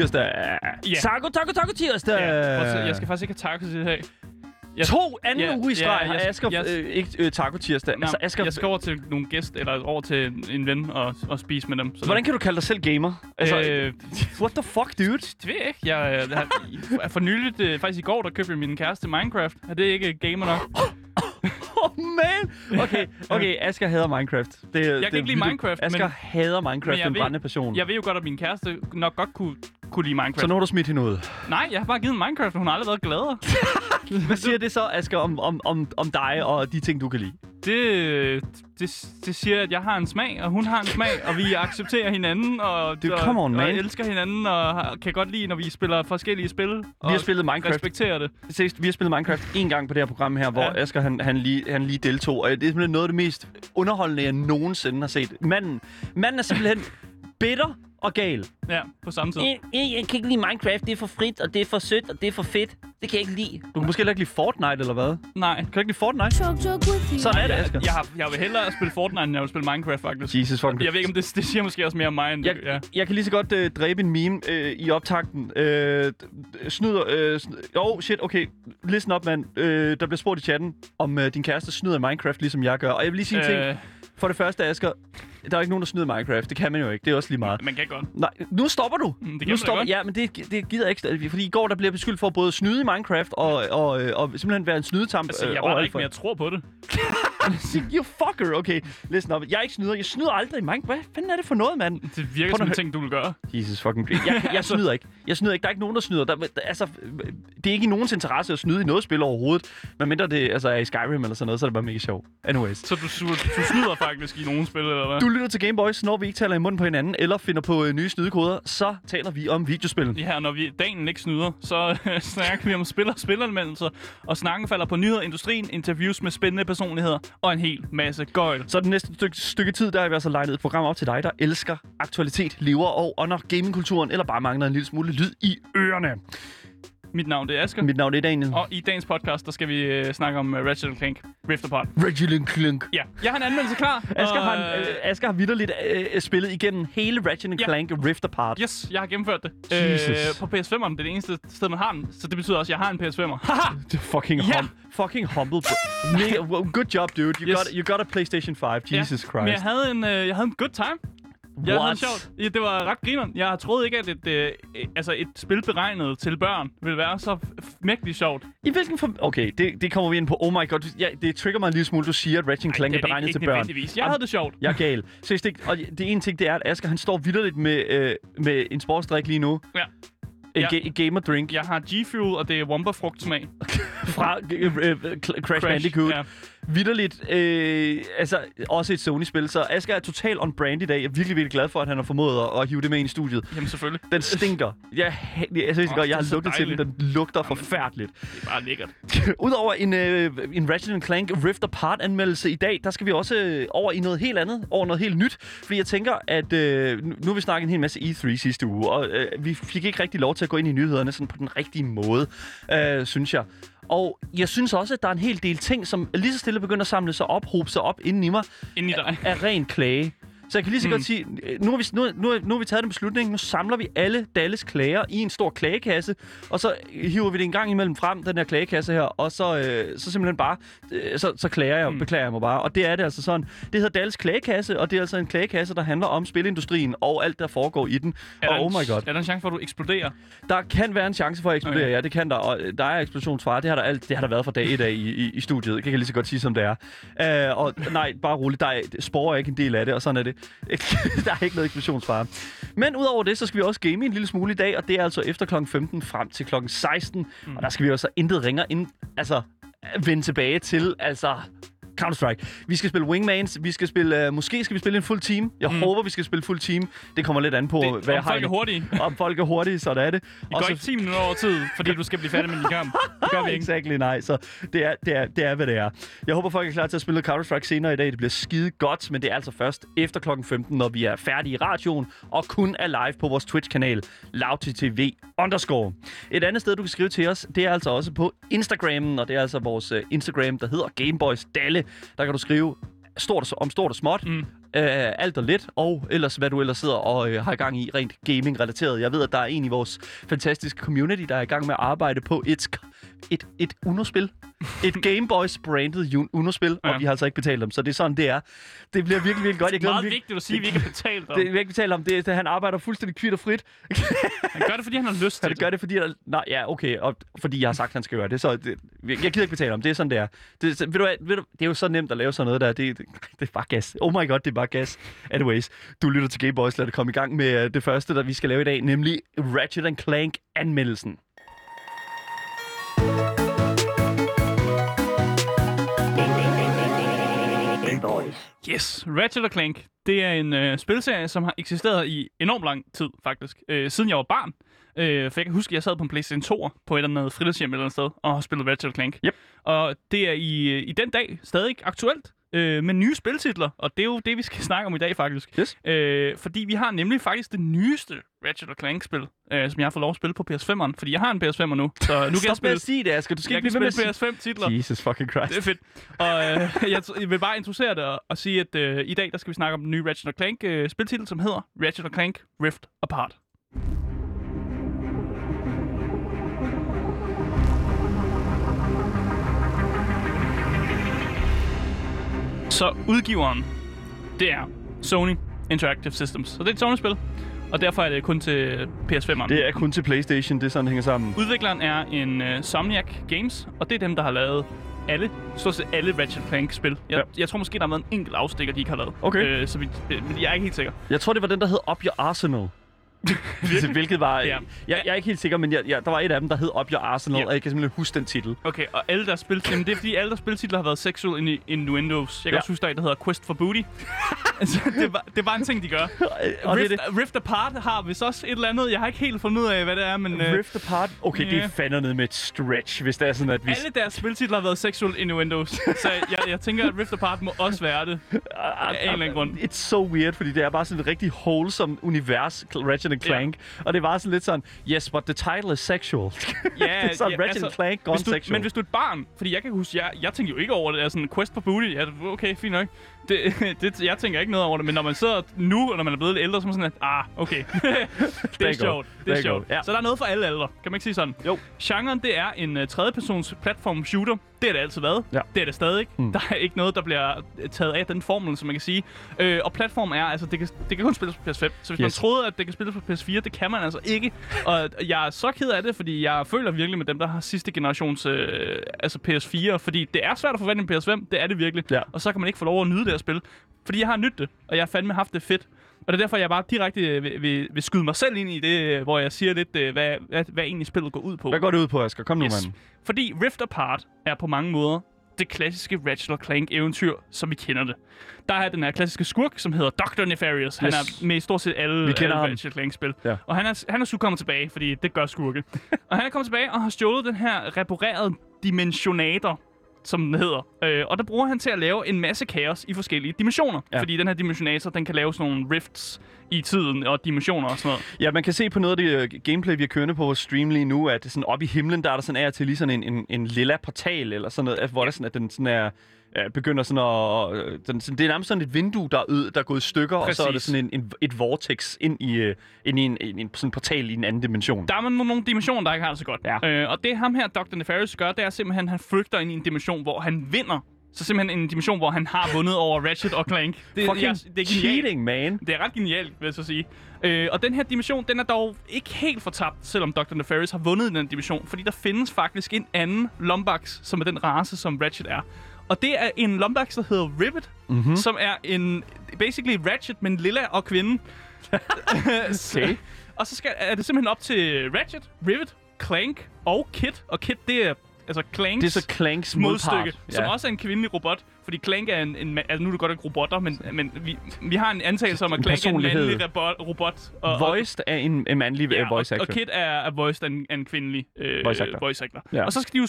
tirsdag. Ja. Taco, taco, taco tirsdag. Ja, prøv jeg skal faktisk ikke have tacos i dag. Jeg, To anden Ja, uge i streg ja, har jeg- Asger jeg- øh, ikke øh, taco tirsdag. Nå, altså, Asger, jeg skal over til nogle gæst, eller over til en ven og, og spise med dem. Så hvordan kan du kalde dig selv gamer? Altså, Øh, what the fuck, dude? det ved jeg ikke. Jeg, jeg, har, for nyligt, øh, faktisk i går, der købte jeg min kæreste Minecraft. Er det ikke gamer nok? Oh man! Okay, okay, Asger hader Minecraft. Det, jeg det kan ikke lide Minecraft, Asger men- hader Minecraft, men jeg den brændende passion. Jeg ved jo godt, at min kæreste nok godt kunne, kunne lide Minecraft. Så nu har du smidt hende ud. Nej, jeg har bare givet Minecraft, og hun har aldrig været gladere. Hvad siger det så, Asger, om, om, om, om dig og de ting, du kan lide? Det, det, det siger, at jeg har en smag, og hun har en smag, og vi accepterer hinanden, og, Dude, og, come on, og man. elsker hinanden, og har- kan godt lide, når vi spiller forskellige spil. Vi har spillet Minecraft. respekterer det. Seriøst, vi har spillet Minecraft en gang på det her program her, hvor Ja. Asger han, han, lige, han lige deltog. Og det er simpelthen noget af det mest underholdende, jeg nogensinde har set. Manden, manden er simpelthen bitter og gal. Ja, på samme tid. Jeg, jeg, jeg kan ikke lide Minecraft. Det er for frit, og det er for sødt, og det er for fedt. Det kan jeg ikke lide. Du kan måske heller ikke lide Fortnite, eller hvad? Nej. Kan du ikke lide Fortnite? You. Sådan er det, Jeg, Asger. jeg, har, jeg vil hellere spille Fortnite, end jeg vil spille Minecraft, faktisk. Jesus fucking Jeg ved ikke, om det, det siger måske også mere om mig, end Jeg, det, ja. jeg kan lige så godt øh, dræbe en meme øh, i optakten. Øh, d- snyder... Øh, sn- oh, shit, okay. Listen op, mand. Øh, der bliver spurgt i chatten, om øh, din kæreste snyder i Minecraft, ligesom jeg gør. Og jeg vil lige sige en ting. Øh, For det første, Asger, der er ikke nogen, der snyder Minecraft. Det kan man jo ikke. Det er også lige meget. man kan godt. Nej, nu stopper du. Mm, det kan nu stopper, da Ja, men det, det gider jeg ikke. Fordi i går, der blev jeg beskyldt for både at snyde i Minecraft og, og, øh, og simpelthen være en snydetamp. Altså, jeg var overalt ikke, jeg tror på det. you fucker, okay. Listen op. Jeg er ikke snyder. Jeg snyder aldrig i Minecraft. Hvad fanden er det for noget, mand? Det virker som en ting, du vil gøre. Jesus fucking Jeg, jeg, jeg snyder ikke. Jeg snyder ikke. Der er ikke nogen, der snyder. Der, der, altså, det er ikke i nogens interesse at snyde i noget spil overhovedet. Men mindre det altså, er i Skyrim eller sådan noget, så er det bare mega sjovt. Anyways. Så du, du, snyder faktisk i nogle spil, eller hvad? Du lytter til Gameboys. Når vi ikke taler i munden på hinanden, eller finder på øh, nye snydekoder, så taler vi om videospil. Ja, når vi dagen ikke snyder, så øh, snakker vi om spil og spilanmeldelser, og snakken falder på nyheder, industrien, interviews med spændende personligheder og en hel masse gøjl. Så det næste stykke, stykke tid, der har vi altså legnet et program op til dig, der elsker aktualitet, lever og ånder gamingkulturen, eller bare mangler en lille smule lyd i ørerne. Mit navn det er Asger, Mit navn er Daniel. og i dagens podcast, der skal vi øh, snakke om uh, Ratchet Clank Rift Apart. Regiling Clink. Ja, jeg har en anmeldelse klar. Asger og, har, øh, Asger har vidderligt øh, spillet igennem hele Ratchet Ja. Clank Rift Apart. Yes, jeg har gennemført det. Jesus. Øh, på PS5'eren, det er det eneste sted, man har den. Så det betyder også, at jeg har en PS5'er. Haha! Det er fucking, Ja. hum, fucking humble. Mega, well, good job, dude. You, Yes. got, you got a PlayStation 5. Jesus Ja, Men jeg Christ. havde en, øh, jeg havde en good time. What? det sjovt. Ja, det var ret grineren. Jeg troede ikke, at et, øh, øh, altså et spil beregnet til børn ville være så mægtigt sjovt. I hvilken form... Okay, det, det kommer vi ind på. Oh my god. Ja, det trigger mig en lille smule, du siger, at Ratchet Clank er det er beregnet ikke, til børn. Jeg havde det sjovt. Jeg er gal. Seriøst ikke. Og det ene ting, det er, at Asger, han står vidderligt med, øh, med en sportsdrik lige nu. Ja. En Ja. ga- gamer drink Jeg har G-Fuel, og det er Womberfrugt-smag. fra øh, øh, Cl- Crash Bandicoot. Ja. Vidderligt. Øh, altså, også et Sony-spil. Så Asger er totalt on brand i dag. Jeg er virkelig, virkelig glad for, at han har formået at, at hive det med ind i studiet. Jamen selvfølgelig. Den stinker. Jeg, jeg, jeg, synes Åh, godt, jeg har lugtet til den. Den lugter forfærdeligt. Det er bare lækkert. Udover en, øh, en Ratchet Clank Rift Apart-anmeldelse i dag, der skal vi også øh, over i noget helt andet, over noget helt nyt. Fordi jeg tænker, at øh, nu nu har vi snakket en hel masse E3 sidste uge, og øh, vi fik ikke rigtig lov til at gå ind i nyhederne sådan på den rigtige måde, øh, synes jeg. Og jeg synes også, at der er en hel del ting, som lige så stille begynder at samle sig op, hobe sig op inden i mig, Inden i dig. af ren klage. Så jeg kan lige så Mm. godt sige, øh, nu har, vi, nu, nu, nu har vi taget den beslutning, nu samler vi alle Dalles klager i en stor klagekasse, og så hiver vi det en gang imellem frem, den her klagekasse her, og så, øh, så simpelthen bare, øh, så, så klager jeg, Mm. beklager jeg mig bare. Og det er det altså sådan, det hedder Dalles klagekasse, og det er altså en klagekasse, der handler om spilindustrien og alt, der foregår i den. Er Og der oh my god. Er der en chance for, at du eksploderer? Der kan være en chance for at eksplodere, Okay. ja, det kan der. Og øh, der er eksplosionsfare, det har der, alt, det har der været fra dag et af i, i, i studiet. Det kan jeg lige så godt sige, som det er. Uh, og nej, bare roligt, der er, spore er ikke en del af det, og sådan er det. der er ikke noget eksplosionsfare. Men udover det, så skal vi også game en lille smule i dag, og det er altså efter kl. 15 frem til kl. 16. Mm. Og der skal vi også intet ringer ind, altså vende tilbage til, altså Counter-Strike. Vi skal spille Wingmans, vi skal spille, uh, måske skal vi spille en fuld team. Jeg mm. Håber, vi skal spille fuld team. Det kommer lidt an på, Det, hvad jeg har folk er hurtige. om folk er hurtige, så er det. I går ikke 10 minutter over tid, fordi du skal blive færdig med din kamp. Det gør vi ikke. Exactly, nej. Så det er, det, er, det er, hvad det er. Jeg håber, folk er klar til at spille Counter-Strike senere i dag. Det bliver skide godt, men det er altså først efter klokken 15, når vi er færdige i radioen og kun er live på vores Twitch-kanal, LoudTV underscore. Et andet sted, du kan skrive til os, det er altså også på Instagrammen, og det er altså vores uh, Instagram, der hedder Gameboys Dalle. Der kan du skrive stort, om stort og småt. Mm. Uh, alt og lidt, og ellers hvad du ellers sidder og uh, har i gang i rent gaming-relateret. Jeg ved, at der er en i vores fantastiske community, der er i gang med at arbejde på et, et, et Uno-spil. Et Gameboys branded Uno-spil, ja. Og vi har altså ikke betalt dem, så det er sådan, det er. Det bliver virkelig, virkelig godt. Jeg Det er meget mig vigtigt at sige, at vi ikke har betalt om. det, vi ikke betalt om det, det, han arbejder fuldstændig kvitt og frit. Han gør det, fordi han har lyst til det gør det, fordi... Jeg, nej, ja, okay. Og fordi jeg har sagt, at han skal gøre det. Så det, jeg gider ikke betale om. Det er sådan, det er. Det, ved du, hvad, ved du, det er jo så nemt at lave sådan noget der. Det, det, det er bare gas. Oh my god, det er bare gas. Anyways, du lytter til Game Boys. Lad det komme i gang med øh, det første, der vi skal lave i dag. Nemlig Ratchet Clank-anmeldelsen. Yes, Ratchet Clank. Det er en øh, spilserie, som har eksisteret i enormt lang tid, faktisk. Øh, siden jeg var barn. Øh, for jeg kan huske, at jeg sad på en PlayStation 2 på et eller andet fritidshjem et eller andet sted, og har spillet Ratchet Clank. Yep. Og det er i, i den dag stadig aktuelt øh, med nye spiltitler, og det er jo det, vi skal snakke om i dag, faktisk. Yes. Øh, fordi vi har nemlig faktisk det nyeste Ratchet Clank-spil, øh, som jeg har fået lov at spille på PS5'eren, fordi jeg har en PS5'er nu, så nu kan jeg Stop med spille... at sige det, Asger. Du skal Jeg ikke blive ved med sige... PS5-titler. Jesus fucking Christ. Det er fedt. Og øh, jeg, t- jeg vil bare introducere det og, og sige, at øh, i dag der skal vi snakke om den nye Ratchet Clank øh, som hedder Ratchet Clank Rift Apart. Så udgiveren, det er Sony Interactive Systems. Så det er et Sony-spil, og derfor er det kun til PS5'eren. Det er kun til Playstation. Det er sådan, det hænger sammen. Udvikleren er en uh, Somniac Games, og det er dem, der har lavet alle, stort set alle Ratchet Clank-spil. Jeg, Ja. jeg tror måske, der har været en enkelt afstikker, de ikke har lavet. Okay. Øh, så vi, øh, men jeg er ikke helt sikker. Jeg tror, det var den, der hed Up Your Arsenal. Hvilket var... Ja. Jeg, jeg er ikke helt sikker, men jeg, jeg, der var et af dem, der hed Up Your Arsenal, Ja. og jeg kan simpelthen huske den titel. Okay, og alle deres spil... Jamen, det er fordi, alle deres spiltitler har været sexual in innuendos. Jeg kan Ja. også huske, der er en, der hedder Quest for Booty. altså, det, var, det var en ting, de gør. Og det Rift, det. Rift Apart har vist også et eller andet. Jeg har ikke helt fundet ud af, hvad det er, men... Øh, Rift Apart. Okay, det er fandme med et stretch, hvis det er sådan, at vi... alle deres spiltitler har været sexual innuendos. så jeg, jeg tænker, at Rift Apart må også være det. Af en eller anden grund. It's so weird, fordi det er bare sådan et rigtig wholesome univers, Ratchet and Clank. Og det var sådan lidt sådan, yes, but the title is sexual. Ja, er sådan ja, Ratchet and Clank gone hvis du, sexual. Men hvis du er et barn, fordi jeg kan huske, jeg, jeg tænker jo ikke over det, er sådan quest for booty, ja, okay, fint nok. Det, det, jeg tænker ikke noget over det, men når man sidder nu, og når man er blevet lidt ældre, så er man sådan, at, ah, okay, det er sjovt, det er sjovt. Ja. Så der er noget for alle aldre, kan man ikke sige sådan? Jo. Genren, det er en uh, tredjepersons platform shooter. Det har det altid været. Ja. Det er det stadig. Mm. Der er ikke noget, der bliver øh, taget af den formel, som man kan sige. Øh, og platform er, altså, det kan, det kan kun spilles på PS5. Så hvis yes. man troede, at det kan spilles på PS4, det kan man altså ikke. Og jeg er så ked af det, fordi jeg føler virkelig med dem, der har sidste generations øh, altså PS4. Fordi det er svært at forvente en PS5. Det er det virkelig. Ja. Og så kan man ikke få lov at nyde det at spille. Fordi jeg har nydt det, og jeg har fandme haft det fedt. Og det er derfor, jeg bare direkte øh, vil, vil, vil skyde mig selv ind i det, øh, hvor jeg siger lidt, øh, hvad, hvad, hvad egentlig spillet går ud på. Hvad går det ud på, Asger? Kom nu, Yes. mand. Fordi Rift Apart er på mange måder det klassiske Ratchet Clank eventyr, som vi kender det. Der er den her klassiske skurk, som hedder Dr. Nefarious. Han Yes. er med i stort set alle, Vi kender alle. Ratchet Clank-spil. Ja. Og han er, han er så kommet tilbage, fordi det gør skurke. og han er kommet tilbage og har stjålet den her reparerede dimensionator, som den hedder. Øh, og der bruger han til at lave en masse kaos i forskellige dimensioner. Ja. Ja. Fordi den her dimensionator, den kan lave sådan nogle rifts i tiden og dimensioner og sådan noget. Ja, man kan se på noget af det uh, gameplay, vi har kørende på vores stream lige nu, at sådan oppe i himlen, der er der sådan af til lige sådan en, en, en lilla portal, eller sådan noget, hvor der sådan, at den sådan er øh, begynder sådan at... øh, Den, sådan, det er nærmest sådan et vindue, der er, ød, der er gået i stykker, og så er det Præcis. sådan en, en, et vortex ind i, øh, ind i en, en, en sådan portal i en anden dimension. Der er nogle, nogle dimensioner, der ikke har det så godt. Ja. Øh, og det ham her, Dr. Nefarious, gør, det er simpelthen, at han flygter ind i en dimension, hvor han vinder. Så simpelthen en dimension, hvor han har vundet over Ratchet og Clank. Det, Fucking jeg- det er cheating, man. Det er ret genialt, vil jeg så sige. Øh, og den her dimension, den er dog ikke helt fortabt, selvom Dr. Nefarious har vundet den dimension. Fordi der findes faktisk en anden Lombax, som er den race, som Ratchet er. Og det er en Lombax, der hedder Rivet, mm-hmm. som er en basically Ratchet, men lilla og kvinde. Okay. og så skal, er det simpelthen op til Ratchet, Rivet, Clank og Kit. Og Kit, det er altså Clanks Det er så Clanks modstykke, modpart. som også er en kvindelig robot. Fordi Clank er en, en altså nu er det godt ikke robotter, men, men vi, vi har en antagelse om, at Clank er en mandlig robot. robot og, Voiced af en, en mandlig ja, ja, voice og, actor. og Kid er, er voiced af en, en kvindelig øh, Voice actor. voice actor. Ja. Og så skal de jo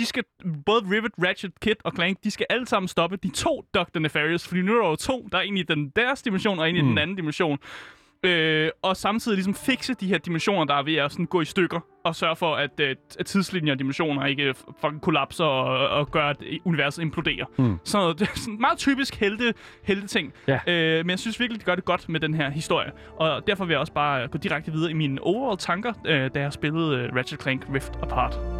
de skal, både Rivet, Ratchet, Kid og Clank, de skal alle sammen stoppe de to Dr. Nefarious, fordi nu er der jo to, der er en i den deres dimension og en i Mm. den anden dimension. Øh, og samtidig ligesom fikse de her dimensioner, der er ved at sådan gå i stykker, og sørge for, at, øh, at tidslinjer og dimensioner ikke fucking kollapser og, og gør, at universet imploderer. Mm. Så det er sådan meget typisk helte, helte ting. Ja. Øh, men jeg synes virkelig, de gør det godt med den her historie. Og derfor vil jeg også bare gå direkte videre i mine overall tanker, øh, da jeg spillede øh, Ratchet Clank Rift Apart.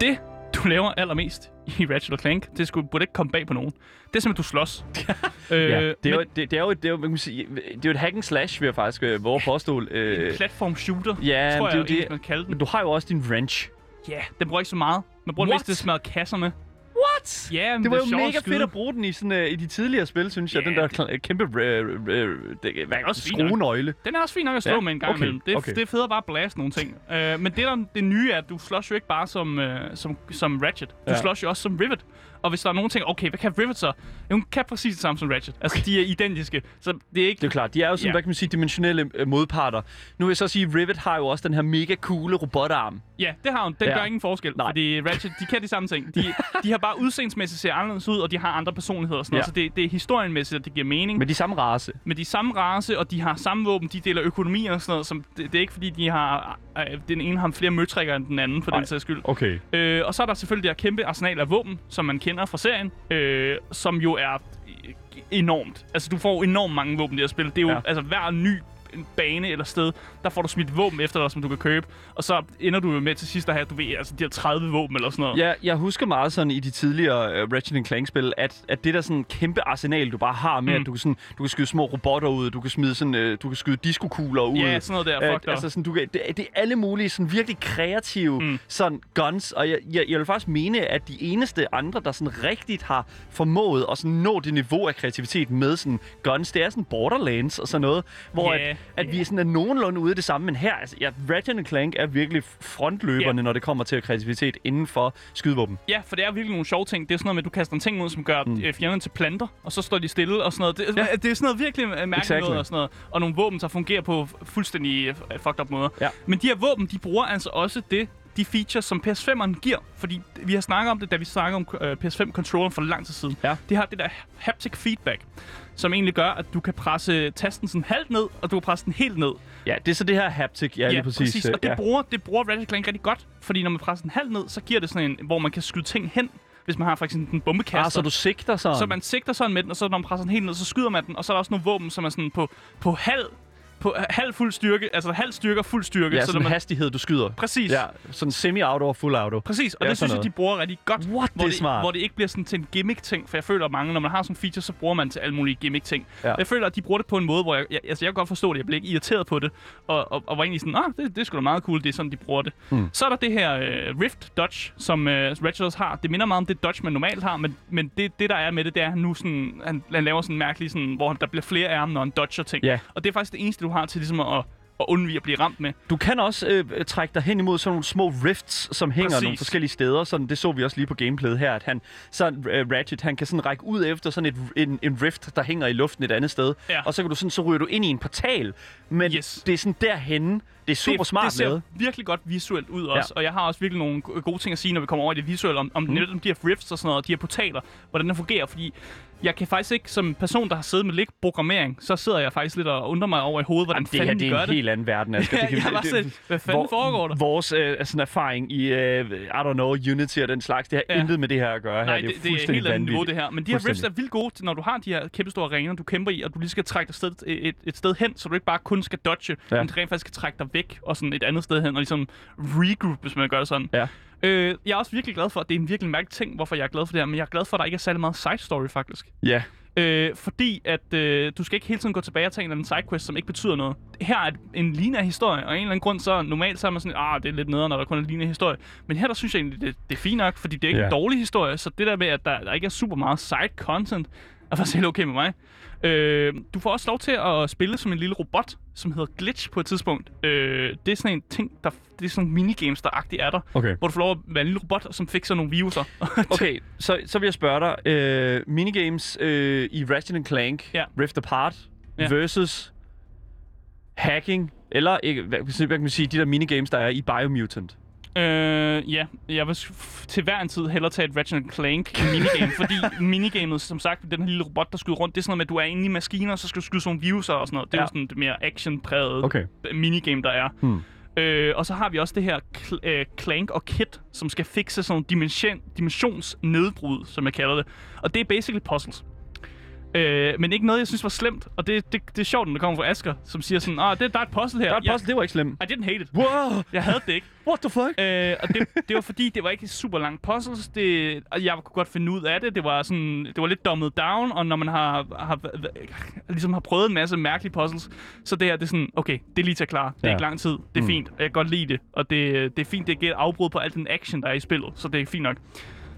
Det, du laver allermest i Ratchet Clank, det skulle, burde ikke komme bag på nogen. Det er simpelthen, du slås. øh, Ja, det er, men jo, det, det er jo, det er jo, kan man sige, det er jo et hack and slash, vil jeg faktisk øh, våge påstå. Øh, en platform shooter, ja, tror det er jeg, jo egentlig, det. man kalder den. Men du har jo også din wrench. Ja, den bruger ikke så meget. Man bruger What? mest til at smadre kasserne. What? Ja, men Det var er jo mega skyde. fedt at bruge den i, sådan, uh, i de tidligere spil, synes jeg. Ja, Den der det- kæmpe det, også fint nok. skruenøgle. Den er også fin nok at slå Ja, med en gang okay, imellem. Det, er- okay. det er fedt at bare blast nogle ting. Uh, men det, der, det nye er, at du slås jo ikke bare som, uh, som, som Ratchet. Du Ja. slås jo også som Rivet. Og hvis der er nogen ting, okay, hvad kan Rivet så? Jo, Hun kan præcis det samme som Ratchet. Altså, de er identiske. Så det er ikke... Det er klart, de er jo sådan, Ja. hvad kan man sige, dimensionelle øh, modparter. Nu vil jeg så sige, Rivet har jo også den her mega coole robotarm. Ja, det har hun. Den Ja. gør ingen forskel. Nej. Fordi Ratchet, de kan de samme ting. De, de har bare udseendsmæssigt ser anderledes ud, og de har andre personligheder og sådan noget. Ja. Så det, det er historienmæssigt, at det giver mening. Med de samme race. med de samme race, og de har samme våben, de deler økonomi og sådan noget. Som, det, det er ikke fordi, de har, øh, den ene har flere møtrikker end den anden, for Nej. den sags skyld. Okay. Øh, og så er der selvfølgelig det her kæmpe arsenal af våben, som man kender fra serien, øh, som jo er enormt. Altså, du får enormt mange våben i det her spil. Det er jo, ja. altså, hver ny bane eller sted, der får du smidt våben efter dig, som du kan købe. Og så ender du jo med til sidst at have, du ved, altså de her 30 våben eller sådan noget. Ja, jeg husker meget sådan i de tidligere uh, Ratchet Clank-spil, at, at det der sådan kæmpe arsenal, du bare har med, Mm. at du kan, sådan, du kan skyde små robotter ud, du kan smide sådan, uh, du kan skyde diskokugler ud. Ja, sådan noget der. Fuck dig. altså sådan, du kan, det, det er alle mulige sådan virkelig kreative Mm. sådan guns, og jeg, jeg, jeg vil faktisk mene, at de eneste andre, der sådan rigtigt har formået at sådan nå det niveau af kreativitet med sådan guns, det er sådan Borderlands og sådan noget, hvor Ja, at, at ja. vi er sådan er nogenlunde ude i det samme, men her, altså, ja, Ratchet Clank er virkelig frontløberne, Ja. når det kommer til kreativitet inden for skydevåben. Ja, for det er virkelig nogle sjove ting. Det er sådan noget med, at du kaster en ting ud, som gør mm. fjenderne til planter, og så står de stille og sådan noget. Det, Ja. det er sådan noget virkelig øh, mærkeligt Exactly. noget og sådan noget. Og nogle våben, der fungerer på fuldstændig øh, fucked up måder. Ja. Men de her våben, de bruger altså også det, de features, som PS5'eren giver. Fordi vi har snakket om det, da vi snakkede om øh, PS5-controlleren for lang tid siden. Ja. Det har det der haptic feedback, som egentlig gør, at du kan presse tasten sådan halvt ned, og du kan presse den helt ned. Ja, det er så det her haptic, ja, lige præcis. præcis. Og det, ja. bruger, det bruger Ratchet Clank rigtig godt, fordi når man presser den halvt ned, så giver det sådan en, hvor man kan skyde ting hen, hvis man har for eksempel en bombekaster. Ah, så du sigter sådan? Så man sigter sådan med den, og så når man presser den helt ned, så skyder man den, og så er der også nogle våben, som er sådan på, på halv, på halv fuld styrke, altså halv styrke og fuld styrke. Ja, så sådan man, hastighed, du skyder. præcis. Ja, sådan semi-auto og full auto. Præcis, og Ja, det synes sådan jeg, de bruger rigtig godt. What? Hvor Det smart. Hvor det ikke bliver sådan til en gimmick-ting, for jeg føler at mange, når man har sådan en feature, så bruger man til alle mulige gimmick-ting. Ja. Jeg føler, at de bruger det på en måde, hvor jeg, jeg, altså jeg kan godt forstå det, jeg bliver ikke irriteret på det, og, og, og var egentlig sådan, ah, det, det er sgu da meget cool, det er sådan, de bruger det. Hmm. Så er der det her øh, Rift Dodge, som øh, Ratchet også har. Det minder meget om det Dodge, man normalt har, men, men det, det, der er med det, det er, at han nu sådan, han, han laver sådan en mærkelig, sådan, hvor der bliver flere ærmer, når han dodger ting. Ja. Og det er faktisk det eneste, du har til ligesom at, at undvige at blive ramt med. Du kan også øh, trække dig hen imod sådan nogle små rifts, som hænger Præcis. nogle forskellige steder. Sådan, det så vi også lige på gameplayet her, at han, sådan, øh, Ratchet, han kan sådan række ud efter sådan et, en, en rift, der hænger i luften et andet sted. Ja. Og så kan du sådan, så ryger du ind i en portal. Men Yes. det er sådan derhenne. Det er super det, smart det ser lavet. virkelig godt visuelt ud også, og jeg har også virkelig nogle go- gode ting at sige, når vi kommer over i det visuelle, om, om mm. netop de her rifts og sådan noget, de her portaler, hvordan det fungerer, fordi jeg kan faktisk ikke, som person, der har siddet med lidt programmering, så sidder jeg faktisk lidt og undrer mig over i hovedet, hvordan Det her fanden det de er en det. helt anden verden, Asger. Ja, det kan, jeg det- set, hvad fanden foregår der? Vores øh, sådan erfaring i, øh, I don't know, Unity og den slags, det har Ja. intet med det her at gøre. Nej, her. det, er det er et fuldstændig helt andet niveau, det her. Men de her rifts er vildt gode, til, når du har de her kæmpe store arenaer, du kæmper i, og du lige skal trække dig sted, et, et sted hen, så du ikke bare kun skal dodge, ja. men rent faktisk skal trække dig væk og sådan et andet sted hen, og ligesom regroup, hvis man gør det sådan. Ja. Øh, jeg er også virkelig glad for, at det er en virkelig mærkelig ting, hvorfor jeg er glad for det her, men jeg er glad for, at der ikke er særlig meget side story, faktisk. Ja, Øh, fordi at øh, du skal ikke hele tiden gå tilbage og tage en eller anden sidequest, som ikke betyder noget. Her er en lignende historie, og af en eller anden grund, så normalt så er man sådan, ah, det er lidt nederen, når der kun er en lignende historie. Men her, der synes jeg egentlig, det, det er fint nok, fordi det er ikke Ja. en dårlig historie, så det der med, at der, der ikke er super meget side content, er faktisk helt okay med mig. Øh, du får også lov til at spille som en lille robot, som hedder Glitch på et tidspunkt. Øh, det er sådan en ting, der, det er sådan nogle minigames, der agtigt er der. Okay. Hvor du får lov at være en lille robot, som fikser nogle viruser. Okay, så, så vil jeg spørge dig. Øh, minigames øh, i Ratchet Clank, Ja. Rift Apart Ja. versus hacking, eller ikke, hvad, hvad kan man sige, de der minigames, der er i Biomutant. Øh, ja, jeg vil til hver en tid hellere tage et Ratchet Clank minigame, fordi minigamet, som sagt, den her lille robot, der skyder rundt, det er sådan noget med, at du er inde i maskiner, og så skal du skyde sådan nogle viruser og sådan noget. Det er Ja. jo sådan det mere action-præget Okay. minigame, der er. Hmm. Øh, og så har vi også det her cl- øh, Clank og Kit, som skal fikse sådan nogle dimension- dimensionsnedbrud, som jeg kalder det. Og det er basically puzzles. Øh, men ikke noget, jeg synes var slemt. Og det, det, det er sjovt, når det kommer fra Asker, som siger sådan, ah, det, der er et puzzle her. Der er et puzzle, det var ikke slemt. I didn't hate it. Wow, Jeg havde det ikke. what the fuck? Øh, og det, det var fordi, det var ikke super langt puzzles. Det, og jeg kunne godt finde ud af det. Det var, sådan, det var lidt dumbed down, og når man har, har, ligesom har prøvet en masse mærkelige puzzles, så det her, det er sådan, okay, det er lige til at klare. Det er Ja. ikke lang tid. Det er Mm. fint, og jeg kan godt lide det. Og det, det er fint, det giver et afbrud på al den action, der er i spillet, så det er fint nok.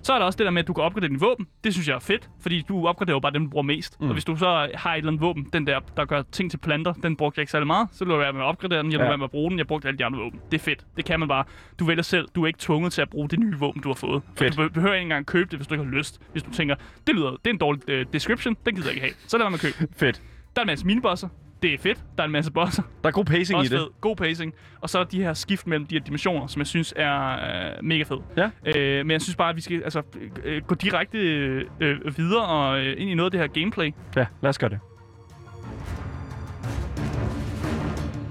Så er der også det der med, at du kan opgradere din våben. Det synes jeg er fedt, fordi du opgraderer jo bare dem, du bruger mest. Mm. Og hvis du så har et eller andet våben, den der, der gør ting til planter, den brugte jeg ikke særlig meget, så lå jeg være med at opgradere den, jeg Ja. være med at bruge den, jeg brugte alle de andre våben. Det er fedt. Det kan man bare. Du vælger selv. Du er ikke tvunget til at bruge det nye våben, du har fået. Fedt. Du be- behøver ikke engang købe det, hvis du ikke har lyst. Hvis du tænker, det lyder, det er en dårlig uh, description, den gider jeg ikke have. Så lad være med at købe. Fedt. Der er en masse minibosser. Det er fedt. Der er en masse bosser. Der er god pacing i Også det. fed. God pacing. Og så er de her skift mellem de her dimensioner, som jeg synes er øh, mega fed. Ja. Øh, men jeg synes bare, at vi skal altså, øh, gå direkte øh, øh, videre og øh, ind i noget af det her gameplay. Ja, lad os gøre det.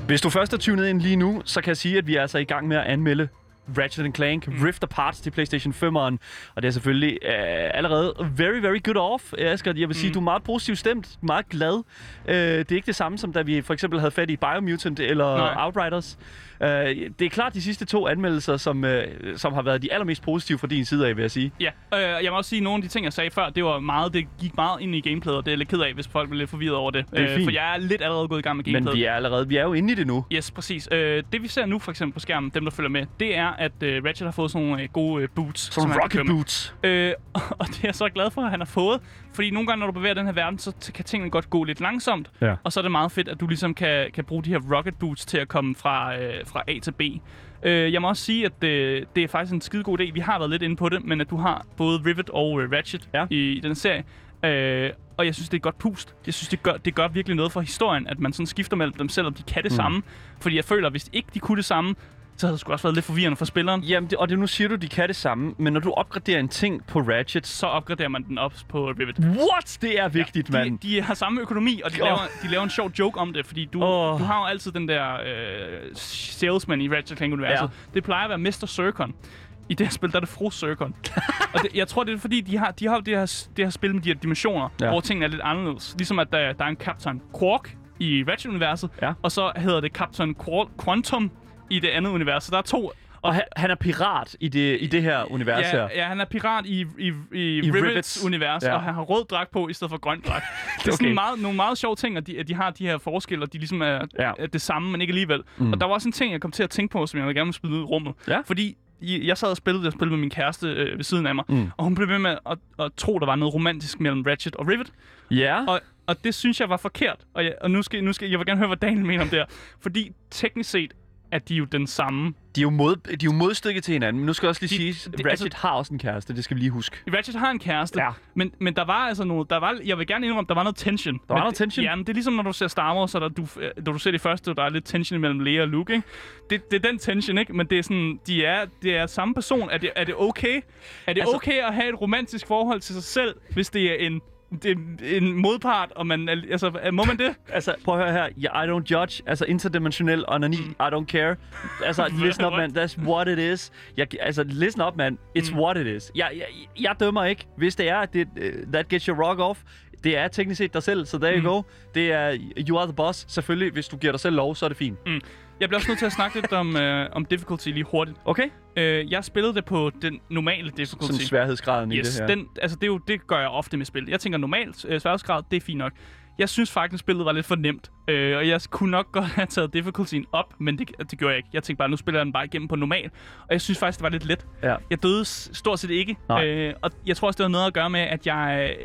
Hvis du først er tunet ind lige nu, så kan jeg sige, at vi er altså i gang med at anmelde Ratchet Clank mm. Rift Apart til PlayStation 5'eren. Og det er selvfølgelig øh, allerede very, very good off, Asger. Jeg vil sige, Mm. du er meget positivt stemt, meget glad. Øh, det er ikke det samme, som da vi for eksempel havde fat i Biomutant eller Nej. Outriders. Øh, det er klart de sidste to anmeldelser, som, øh, som har været de allermest positive fra din side af, vil jeg sige. Ja, øh, jeg må også sige, at nogle af de ting, jeg sagde før, det var meget, det gik meget ind i gameplayet, og det er jeg lidt ked af, hvis folk bliver lidt forvirret over det. Det er fint. for jeg er lidt allerede gået i gang med Men gameplayet. vi er allerede, vi er jo inde i det nu. Yes, præcis. Øh, det vi ser nu for eksempel på skærmen, dem der følger med, det er, at øh, Ratchet har fået sådan nogle øh, gode øh, boots. Han kan rocket boots. Øh, og det er jeg så glad for, at han har fået. Fordi nogle gange, når du bevæger den her verden, så kan tingene godt gå lidt langsomt. Ja. Og så er det meget fedt, at du ligesom kan, kan bruge de her rocket boots til at komme fra, øh, fra A til B. Øh, jeg må også sige, at øh, det er faktisk en skide god idé. Vi har været lidt inde på det, men at du har både Rivet og øh, Ratchet Ja. i, i den serie. Øh, og jeg synes, det er et godt pust. Jeg synes, det gør, det gør virkelig noget for historien, at man sådan skifter mellem dem, selvom de kan det mm. samme. Fordi jeg føler, at hvis ikke de kunne det samme, så havde det sgu også været lidt forvirrende for spilleren. Jamen, det, og det, nu siger du, de kan det samme, men når du opgraderer en ting på Ratchet, Så opgraderer man den op på Rivet. what? Det er vigtigt, Ja, mand. de, de har samme økonomi, og de, Åh. laver, de laver en sjov joke om det, fordi du, Åh. du har jo altid den der øh, salesman i Ratchet Clank-universet. Ja. Det plejer at være Mr. Zircon. I det her spil, der er det Fru Zircon. og det, jeg tror, det er fordi, de har, de har det her, det her spil med de her dimensioner, Ja. hvor tingene er lidt anderledes. Ligesom at der, der er en Captain Quark i Ratchet-universet, Ja. og så hedder det Captain Quantum i det andet univers. Så der er to... Og han, han er pirat i det, i det her univers Ja, her. ja, han er pirat i, i, i, I Rivets. Rivets univers, Ja. og han har rød dragt på i stedet for grøn dragt. det er Okay. sådan meget, nogle meget sjove ting, at de, at de har de her forskelle, og de ligesom er, Ja. er det samme, men ikke alligevel. Mm. Og der var også en ting, jeg kom til at tænke på, som jeg gerne vil spille ud i rummet. Ja. Fordi jeg sad og spillede, jeg spillede med min kæreste øh, ved siden af mig, Mm. og hun blev ved med at, at tro, der var noget romantisk mellem Ratchet og Rivet. Ja. Og, og det synes jeg var forkert. Og, jeg, og nu, skal, nu skal jeg vil gerne høre, hvad Daniel mener om det her. Fordi teknisk set er de jo den samme. De er jo, mod, de er jo modstykke til hinanden, men nu skal jeg også lige De- sige, de- at Ratchet altså, har også en kæreste, det skal vi lige huske. Ratchet har en kæreste, Ja. men, men der var altså noget, der var, jeg vil gerne indrømme, der var noget tension. var men noget tension? Ja, men det er ligesom, når du ser Star Wars, så der, du, øh, når du ser det første, der er lidt tension imellem Leia og Luke, ikke? Det, det er den tension, ikke? Men det er sådan, de er, det er samme person. Er det, er det okay? Er det altså, okay at have et romantisk forhold til sig selv, hvis det er en, det er en modpart, og man, altså, må man det? Altså, prøv at høre her. Yeah, I don't judge. Altså, interdimensionel onani. Mm. I don't care. Altså, listen up, man. That's what it is. Jeg, altså, listen up, man. It's Mm. what it is. Jeg, jeg, jeg dømmer ikke. Hvis det er, at det, uh, that gets your rock off, det er teknisk set dig selv, så there Mm. you go. Det er, you are the boss. Selvfølgelig, hvis du giver dig selv lov, så er det fint. Jeg bliver også nødt til at snakke lidt om, øh, om difficulty lige hurtigt. Okay? Øh, jeg spillede det på den normale difficulty. Sådan sværhedsgraden i Yes, det her. den, altså det, er jo, det gør jeg ofte med spil. Jeg tænker normalt øh, sværhedsgrad, det er fint nok. Jeg synes faktisk, spillet var lidt for nemt, øh, og jeg kunne nok godt have taget difficultyen op, men det, det gjorde jeg ikke. Jeg tænkte bare, nu spiller jeg den bare igennem på normal, og jeg synes faktisk, det var lidt let. Ja. Jeg døde stort set ikke, Nej. øh, og jeg tror også, det har noget at gøre med, at jeg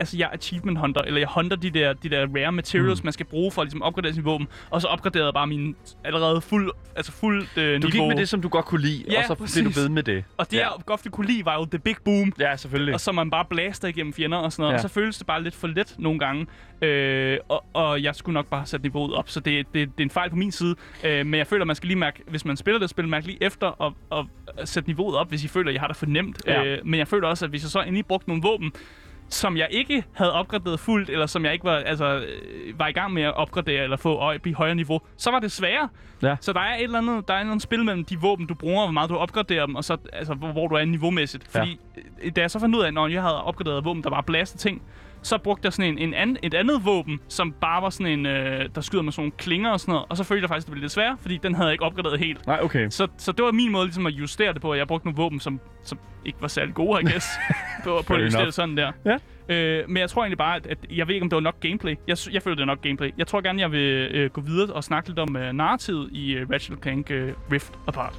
altså jeg er achievement hunter, eller jeg hunter de der, de der rare materials, mm. man skal bruge for at ligesom opgradere sin våben, og så opgraderede jeg bare min allerede fuld, altså fuld øh, Du niveau. gik med det, som du godt kunne lide, Ja, og så præcis. blev du ved med det. Og det, ja. jeg godt kunne lide, var jo The Big Boom. Ja, selvfølgelig. Og så man bare blaster igennem fjender og sådan noget. Ja. Og så føles det bare lidt for let nogle gange. Øh, og, og jeg skulle nok bare sætte niveauet op. Så det, det, det er en fejl på min side. Øh, men jeg føler, man skal lige mærke, hvis man spiller det spil, mærke lige efter og, og sætte niveauet op, hvis I føler, at I har det for nemt. Ja. Øh, men jeg føler også, at hvis jeg så endelig brugte nogle våben, som jeg ikke havde opgraderet fuldt, eller som jeg ikke var, altså, øh, var i gang med at opgradere eller få øje i højere niveau, så var det sværere. Ja. Så der er et eller andet, der er et eller andet spil mellem de våben, du bruger, og hvor meget du opgraderer dem, og så, altså, hvor, hvor du er niveaumæssigt. Fordi ja. da jeg så fandt ud af, at når jeg havde opgraderet våben, der bare blæste ting, så brugte jeg sådan en, en anden, et andet våben, som bare var sådan en, øh, der skyder med sådan nogle klinger og sådan noget. Og så følte jeg faktisk, at det blev lidt svært, fordi den havde jeg ikke opgraderet helt. Nej, okay. Så, så det var min måde ligesom at justere det på, at jeg brugte nogle våben, som, som ikke var særlig gode, I guess, på, på at justere det sådan der. Ja. Øh, men jeg tror egentlig bare, at, at jeg ved ikke, om det var nok gameplay. Jeg, jeg føler, det er nok gameplay. Jeg tror gerne, jeg vil øh, gå videre og snakke lidt om øh, narrativet i øh, Ratchet Clank øh, Rift Apart.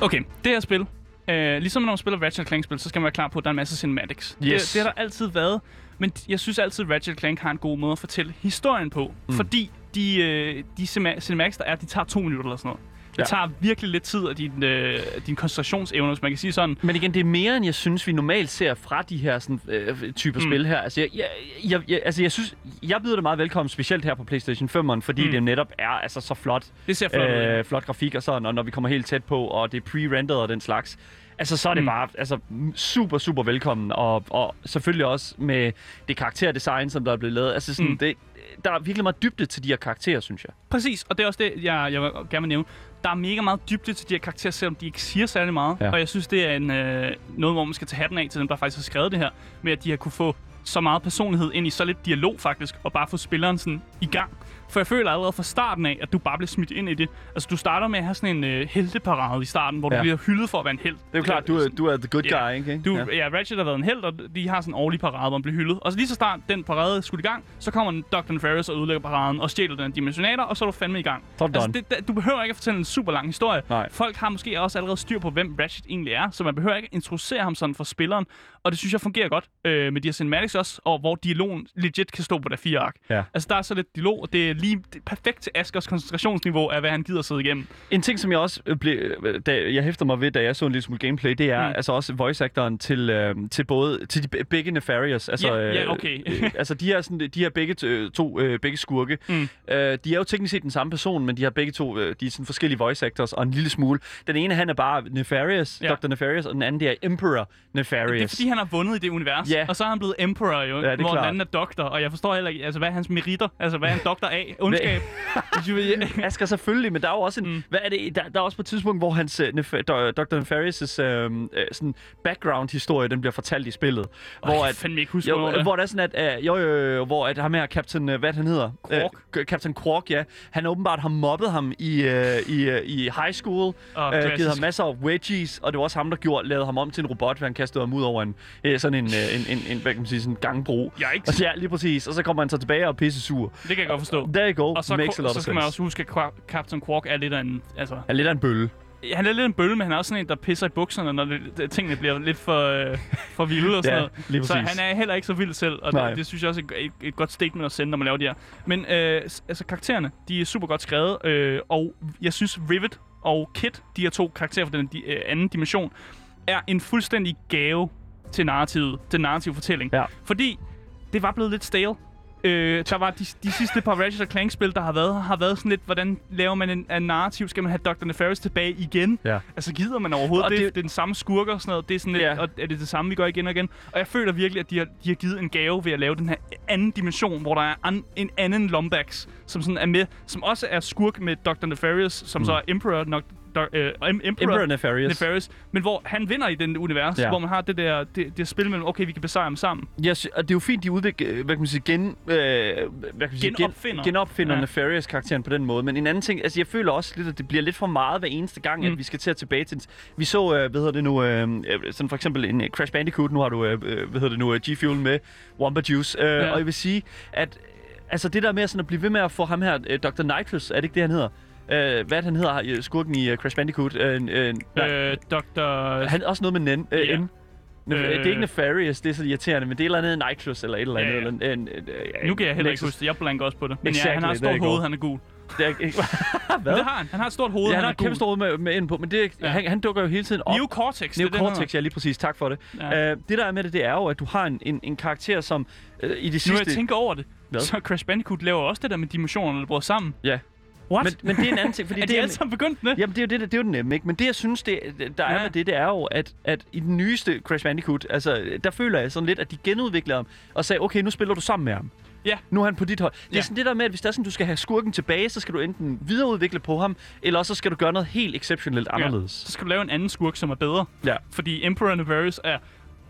Okay, det her spil, øh, ligesom når man spiller Ratchet Clank-spil, så skal man være klar på, at der er en masse cinematics. Yes. Det, det har der altid været, men jeg synes altid, at Ratchet Clank har en god måde at fortælle historien på, mm. fordi de, øh, de cinema- cinematics, der er, de tager to minutter eller sådan noget. Det Ja. tager virkelig lidt tid af din, øh, din koncentrationsevne, hvis man kan sige sådan. Men igen, det er mere, end jeg synes, vi normalt ser fra de her sådan, øh, typer mm. spil her. Altså jeg, jeg, jeg, jeg, altså, jeg synes, jeg byder det meget velkommen, specielt her på PlayStation 5'eren, fordi mm. Det netop er altså, så flot. Det ser flot ud. øh, flot grafik og sådan, og når vi kommer helt tæt på, og det er pre-rendered og den slags. Altså, så er det mm. Bare altså, super, super velkommen, og, og selvfølgelig også med det karakterdesign, som der er blevet lavet. Altså, sådan, mm. Det, der er virkelig meget dybde til de her karakterer, synes jeg. Præcis, og det er også det, jeg, jeg vil gerne vil nævne. Der er mega meget dybde til de her karakterer, selvom de ikke siger særlig meget. Ja. Og jeg synes, det er en, øh, noget, hvor man skal tage hatten af til dem, der faktisk har skrevet det her, med at de har kunne få så meget personlighed ind i så lidt dialog faktisk, og bare få spilleren sådan i gang. For jeg føler allerede fra starten af, at du bare bliver smidt ind i det. Altså, du starter med at have sådan en øh, helteparade i starten, hvor Ja. du bliver hyldet for at være en held. Det er jo klart, du er, du er the good Ja. guy, ikke? Du, Ja. ja. Ratchet har været en held, og de har sådan en årlig parade, hvor man bliver hyldet. Og så lige så snart den parade skulle i gang, så kommer Dr. Nefarious og udlægger paraden og stjæler den dimensionator, og så er du fandme i gang. Det altså, det, det, du behøver ikke at fortælle en super lang historie. Nej. Folk har måske også allerede styr på, hvem Ratchet egentlig er, så man behøver ikke introducere ham sådan for spilleren. Og det synes jeg fungerer godt øh, med de her cinematics også, og hvor dialogen legit kan stå på der fire ark. Ja. Altså, der er så lidt dialog, og det er lige det er perfekt til Askers koncentrationsniveau af, hvad han gider sidde igennem. En ting, som jeg også øh, blev, øh, da jeg hæfter mig ved, da jeg så en lille smule gameplay, det er mm. Altså også voice actoren til, øh, til både til de be- begge Nefarious. Altså, Ja, ja, øh, okay. øh, altså de her, sådan, de her begge to øh, begge skurke. Mm. Øh, de er jo teknisk set den samme person, men de har begge to øh, de er sådan forskellige voice actors og en lille smule. Den ene han er bare Nefarious, Ja. Dr. Nefarious, og den anden det er Emperor Nefarious. Det er fordi, han har vundet i det univers, Ja. og så er han blevet Emperor jo, Ja, hvor klart. den anden er doktor, og jeg forstår heller ikke, altså hvad er hans meritter? Altså hvad er han doktor af? Ondskab? Asger selvfølgelig, men der er jo også en... Mm. Hvad er det? Der, der er også på et tidspunkt, hvor hans, øh, Nef- Dr. Nefarious' øh, øh, sådan background-historie, den bliver fortalt i spillet. hvor hvor jeg at, fandme ikke huske, jo, er. hvor det er sådan, at... Øh, jo, jo, jo, hvor at ham her, Captain... Øh, hvad han hedder? Quark. Øh, Captain Quark, ja. Han åbenbart har mobbet ham i, øh, i, øh, i high school. Åh, øh, klassisk. givet ham masser af wedgies, og det var også ham, der gjorde, lavede ham om til en robot, ved han kastede ham ud over en, øh, sådan en, øh, en, en, en, hvad kan man sige, sådan en gangbro. Yikes. Og så, ja, lige præcis. Og så kommer han så tilbage og er pisse sur. Det kan jeg godt forstå. There you go. Og så, Makes a lot så skal man også huske, at Captain Quark er lidt af en... Altså, er lidt af en bølle. han er lidt en bølle, men han er også sådan en, der pisser i bukserne, når det, det, tingene bliver lidt for, øh, for vilde og sådan Ja, noget. Så han er heller ikke så vild selv, og det, det synes jeg også er et, et godt statement at sende, når man laver de her. Men øh, altså, karaktererne, de er super godt skrevet, øh, og jeg synes Rivet og Kit, de her to karakterer fra den øh, anden dimension, er en fuldstændig gave til narrativet, til narrativ fortælling. Ja. Fordi det var blevet lidt stale. Øh, der var de, de sidste par Ratchet Clank-spil, der har været, har været sådan lidt, hvordan laver man en, en narrativ? Skal man have Dr. Nefarious tilbage igen? Ja. Altså, gider man overhovedet Og det- Det, det er den samme skurker og sådan noget. Det er sådan lidt, Ja. og er det det samme, vi gør igen og igen? Og jeg føler virkelig, at de har, de har givet en gave ved at lave den her anden dimension, hvor der er an, en anden Lombax, som sådan er med, som også er skurk med Dr. Nefarious, som mm. så er Emperor, nok, øh, Em- Emperor, Emperor Nefarious. Nefarious, men hvor han vinder i den univers, Ja. hvor man har det der det, det spil mellem, okay, vi kan besejre dem sammen. Ja, sy- og det er jo fint, de udvikler, hvad kan man sige, gen, øh, hvad kan man sige, Genopfinder. Gen, genopfinder ja. Nefarious-karakteren på den måde. Men en anden ting, altså jeg føler også lidt, at det bliver lidt for meget hver eneste gang, mm. at vi skal til at tilbage til... Vi så, øh, hvad hedder det nu, øh, øh, sådan for eksempel en øh, Crash Bandicoot, nu har du, øh, øh, hvad hedder det nu, øh, G-Fuel med Wumpa Juice. Øh, Ja. Og jeg vil sige, at øh, altså det der med sådan at blive ved med at få ham her, øh, Dr. Nitrous, er det ikke det, han hedder? Øh, hvad han hedder, øh, skurken i uh, Crash Bandicoot? Øh, øh, nej, Øh, Dr. han også noget med. Øh, ja. N. Øh. det er ikke Nefarious, det er så irriterende, men det er et eller andet Nitrous eller et eller andet. Ja, ja. Eller, en, en, en, Nu kan jeg heller ikke huske det. Jeg blanker også på det. Men ja, Exactly, han har et stort hoved, han er gul. Det er, ikke- Hvad? det har han. Han har et stort hoved, Ja, han har er et kæmpe stort med, med ind på, men det, Ja. han, han dukker jo hele tiden op. Neo Cortex, det han ja lige præcis. Tak for det. Ja. Uh, det der er med det, det er jo, at du har en, en, en karakter, som uh, i det Nu sidste... når jeg tænker over det, Hvad? så Crash Bandicoot laver også det der med dimensionerne, der bryder sammen. Ja. What? Men, men det er en anden ting, fordi er det de er... alle sammen begyndt med? Jamen, det er jo det, det er jo det nemme, ikke? Men det, jeg synes, det, der er Ja. med det, det er jo, at, at i den nyeste Crash Bandicoot, altså, der føler jeg sådan lidt, at de genudvikler ham og sagde, okay, nu spiller du sammen med ham. Ja. Nu er han på dit hold. Det er Ja. sådan det der med, at hvis der er sådan, du skal have skurken tilbage, så skal du enten videreudvikle på ham, eller så skal du gøre noget helt exceptionelt anderledes. Så skal du lave en anden skurk, som er bedre. Ja. Fordi Emperor Nefarious er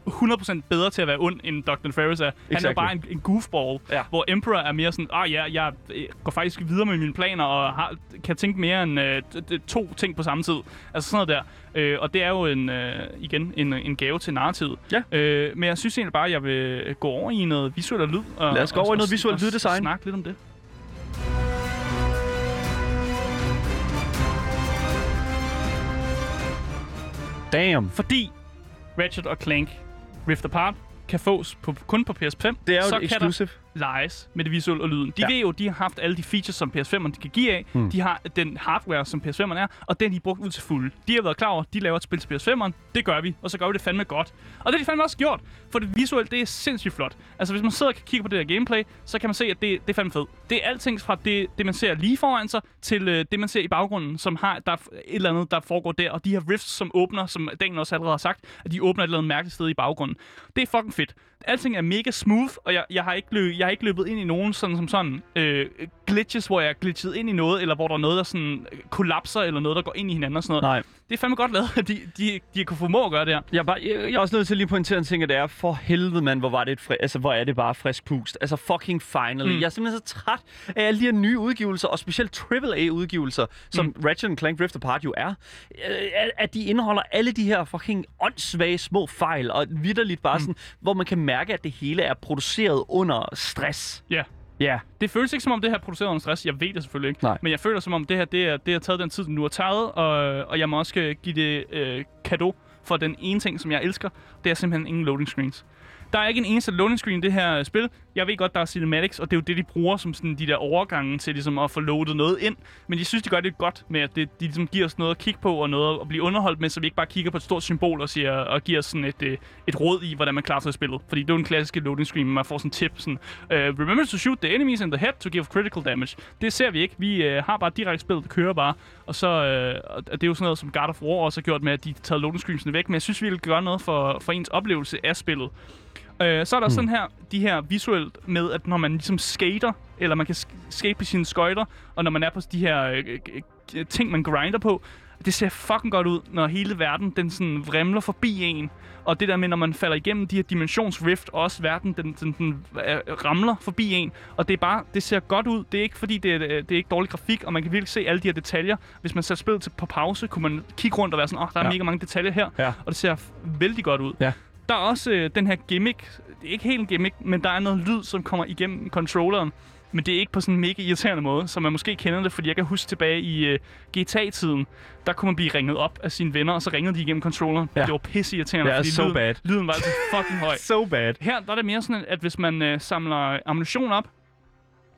100% bedre til at være ond, end Dr. Nefarious er. Han er Exactly. jo bare en, en goofball, Ja. hvor Emperor er mere sådan, ah ja, jeg øh, går faktisk videre med mine planer, og har, kan tænke mere end øh, to ting på samme tid. Altså sådan noget der. Øh, og det er jo en, øh, igen en, en gave til narrativet. Ja. Øh, men jeg synes egentlig bare, at jeg vil gå over i noget visuelt og lyd. Og, Lad os gå og- over i noget og- visuelt og lyddesign. snakke lidt om det. Damn. Fordi Ratchet og Clank Rift Apart kan fås på, kun på PS5. Det er jo så et kan der lejes med det visuelle og lyden. De Ja. ved jo, de har haft alle de features, som PS5'eren de kan give af. Mm. De har den hardware, som PS5'eren er, og den de brugt ud til fuld. De har været klar over, de laver et spil til PS5'eren. Det gør vi, og så gør vi det fandme godt. Og det har de fandme også gjort, for det visuelle, det er sindssygt flot. Altså, hvis man sidder og kigger på det der gameplay, så kan man se, at det, det er fandme fedt. Det er alting fra det, det man ser lige foran sig, til øh, det, man ser i baggrunden, som har der er et eller andet, der foregår der. Og de her rifts, som åbner, som Daniel også allerede har sagt, at de åbner et eller andet mærkeligt sted i baggrunden. Det er fucking fedt. Alting er mega smooth, og jeg, jeg, har, ikke løb, jeg har ikke løbet ind i nogen sådan som sådan øh, glitches, hvor jeg er glitchet ind i noget, eller hvor der er noget, der sådan øh, kollapser, eller noget, der går ind i hinanden og sådan noget. Nej. Det er fandme godt lavet, at de, de, de kunne formå at gøre det her. Jeg er, bare, jeg, jeg er også nødt til lige at pointere en ting, at det er for helvede, mand, hvor var det et fri, altså, hvor er det bare frisk pust. Altså fucking finally. Mm. Jeg er simpelthen så træt af alle de her nye udgivelser, og specielt AAA-udgivelser, som mm. Ratchet Clank Rift Apart jo er, øh, at- at de indeholder alle de her fucking åndssvage små fejl, og vidderligt bare mm. sådan, hvor man kan mærke, at det hele er produceret under stress. Ja. Ja. Det føles ikke som om det her er produceret under stress. Jeg ved det selvfølgelig ikke. Nej. Men jeg føler som om det her, det, er, det har taget den tid, den nu har taget. Og, og jeg må også øh, give det øh, kado for den ene ting, som jeg elsker. Det er simpelthen ingen loading screens. Der er ikke en eneste loading screen i det her øh, spil. Jeg ved godt, der er cinematics, og det er jo det, de bruger som sådan de der overgange til ligesom at få loadet noget ind. Men jeg synes, de gør det godt med, at det, de ligesom giver os noget at kigge på, og noget at blive underholdt med, så vi ikke bare kigger på et stort symbol og, siger, og giver os sådan et, øh, et råd i, hvordan man klarer sig i spillet. Fordi det er jo en klassiske loading screen, man får sådan en tip, sådan, uh, remember to shoot the enemies in the head to give critical damage. Det ser vi ikke. Vi uh, har bare direkte spillet, det kører bare. Og så uh, og det er jo sådan noget, som God of War også har gjort med, at de tager loading screensene væk. Men jeg synes, vi vil gøre noget for, for ens oplevelse af spillet. Øh, så er der Hmm. sådan her, de her visuelt med, at når man ligesom skater, eller man kan sk- skate på sine skøjter, og når man er på de her øh, øh, øh, ting, man grinder på, det ser fucking godt ud, når hele verden, den sådan vrimler forbi en. Og det der med, når man falder igennem de her dimensionsrift, og også verden, den, den, den øh, ramler forbi en. Og det er bare, det ser godt ud. Det er ikke fordi, det er, det er ikke dårlig grafik, og man kan virkelig se alle de her detaljer. Hvis man sætter spillet til på pause, kunne man kigge rundt og være sådan, åh, oh, der er Ja. mega mange detaljer her. Ja. Og det ser vældig godt ud. Ja. Der er også øh, den her gimmick. Det er ikke helt en gimmick, men der er noget lyd, som kommer igennem controlleren. Men det er ikke på sådan en mega irriterende måde, som man måske kender det, fordi jeg kan huske tilbage i øh, GTA-tiden, der kunne man blive ringet op af sine venner, og så ringede de igennem controlleren. Ja. Det var pisse irriterende, er fordi so lyden, bad. lyden var altså fucking høj. So bad. Her der er det mere sådan, at hvis man øh, samler ammunition op,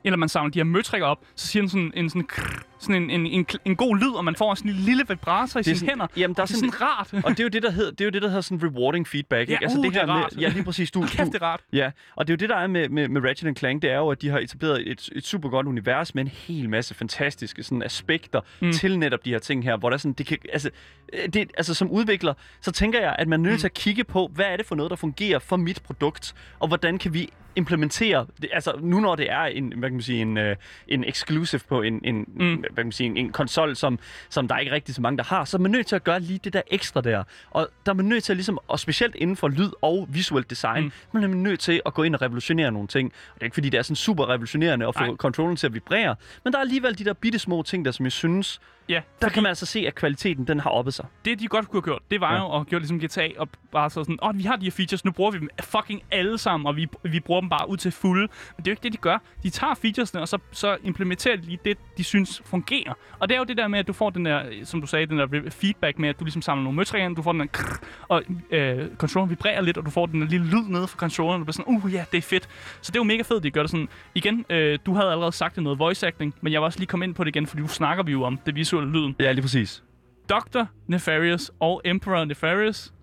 eller man samler de her møtrikker op, så siger den sådan en, sådan, krrr, sådan en, en, en, en god lyd, og man får sådan en lille vibrator i sine sådan- hænder. jamen, der er det er sådan- sådan rart. og det er jo det, der hedder, det er jo det, der hedder sådan rewarding feedback. Ja, ikke? Altså uh, det her det er med, rart. ja, lige præcis. Du, Kæft, det er rart. Ja, og det er jo det, der er med, med, med Ratchet Clank, det er jo, at de har etableret et, et super godt univers med en hel masse fantastiske sådan, aspekter mm. Mm. til netop de her ting her, hvor der sådan, det kan, altså, øh, det, altså som udvikler, så tænker jeg, at man er nødt Mm. til at kigge på, hvad er det for noget, der fungerer for mit produkt, og hvordan kan vi implementere, det, altså nu når det er en, hvad kan man sige, en, øh, en exclusive på en, en, mm. Hvad man sige, en, konsol, som, som der er ikke rigtig så mange, der har, så er man nødt til at gøre lige det der ekstra der. Og der er man nødt til at ligesom, og specielt inden for lyd og visuelt design, mm. man er nødt til at gå ind og revolutionere nogle ting. Og det er ikke fordi, det er sådan super revolutionerende at få Nej. til at vibrere, men der er alligevel de der bitte små ting der, som jeg synes, Ja, der kan man altså se, at kvaliteten den har oppet sig. det de godt kunne have gjort, det var Ja. jo at gøre ligesom GTA og bare så sådan, åh, oh, vi har de her features, nu bruger vi dem fucking alle sammen, og vi, vi bruger dem bare ud til fulde. Men det er jo ikke det, de gør. De tager featuresne, og så, så implementerer de lige det, de synes fungerer. Og det er jo det der med, at du får den der, som du sagde, den der feedback med, at du ligesom samler nogle møtrikker du får den der krrr, og øh, controlleren vibrerer lidt, og du får den der lille lyd nede fra controlleren, og du bliver sådan, uh ja, det er fedt. Så det er jo mega fedt, de gør det sådan. Igen, øh, du havde allerede sagt det noget voice acting, men jeg vil også lige komme ind på det igen, fordi nu snakker vi jo om det visuelle lyden. Ja, lige præcis. Dr. Nefarious og Emperor Nefarious.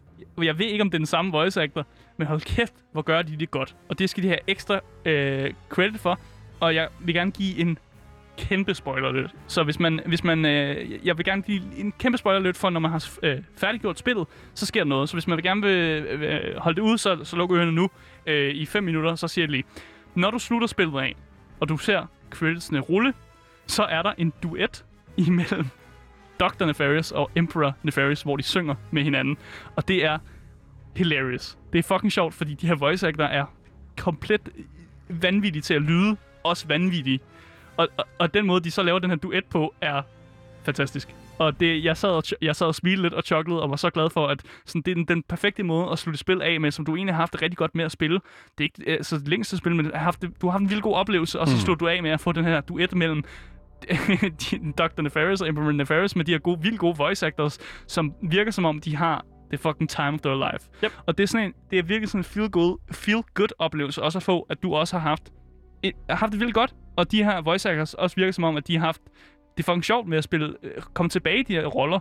Jeg ved ikke, om det er den samme voice actor, men hold kæft, hvor gør de det godt. Og det skal de have ekstra øh, credit for. Og jeg vil gerne give en kæmpe spoiler lidt. Så hvis man, hvis man øh, jeg vil gerne give en kæmpe spoiler lidt for, når man har øh, færdiggjort spillet, så sker der noget. Så hvis man vil gerne vil øh, holde det ude, så, så luk ørerne nu øh, i 5 minutter, så siger jeg lige. Når du slutter spillet af, og du ser creditsene rulle, så er der en duet imellem Dr. Nefarious og Emperor Nefarious, hvor de synger med hinanden. Og det er hilarious. Det er fucking sjovt, fordi de her voice actor er komplet vanvittige til at lyde. Også vanvittige. Og, og, og den måde, de så laver den her duet på, er fantastisk. Og det, jeg, sad og, jeg sad og smilede lidt og choklede, og var så glad for, at sådan, det er den, den perfekte måde at slutte spil af med, som du egentlig har haft det rigtig godt med at spille. Det er ikke øh, så det længste spil, men har haft, det, du har haft en vildt god oplevelse, og så Mm. slutter du af med at få den her duet mellem Dr. Nefarious og Emperor Nefarious med de her gode, vildt gode voice actors, som virker som om, de har det fucking time of their life. Yep. Og det er, sådan en, det er virkelig sådan en feel good, feel good oplevelse også at få, at du også har haft, et, har haft det vildt godt. Og de her voice actors også virker som om, at de har haft det fucking sjovt med at spille, øh, komme tilbage i de her roller,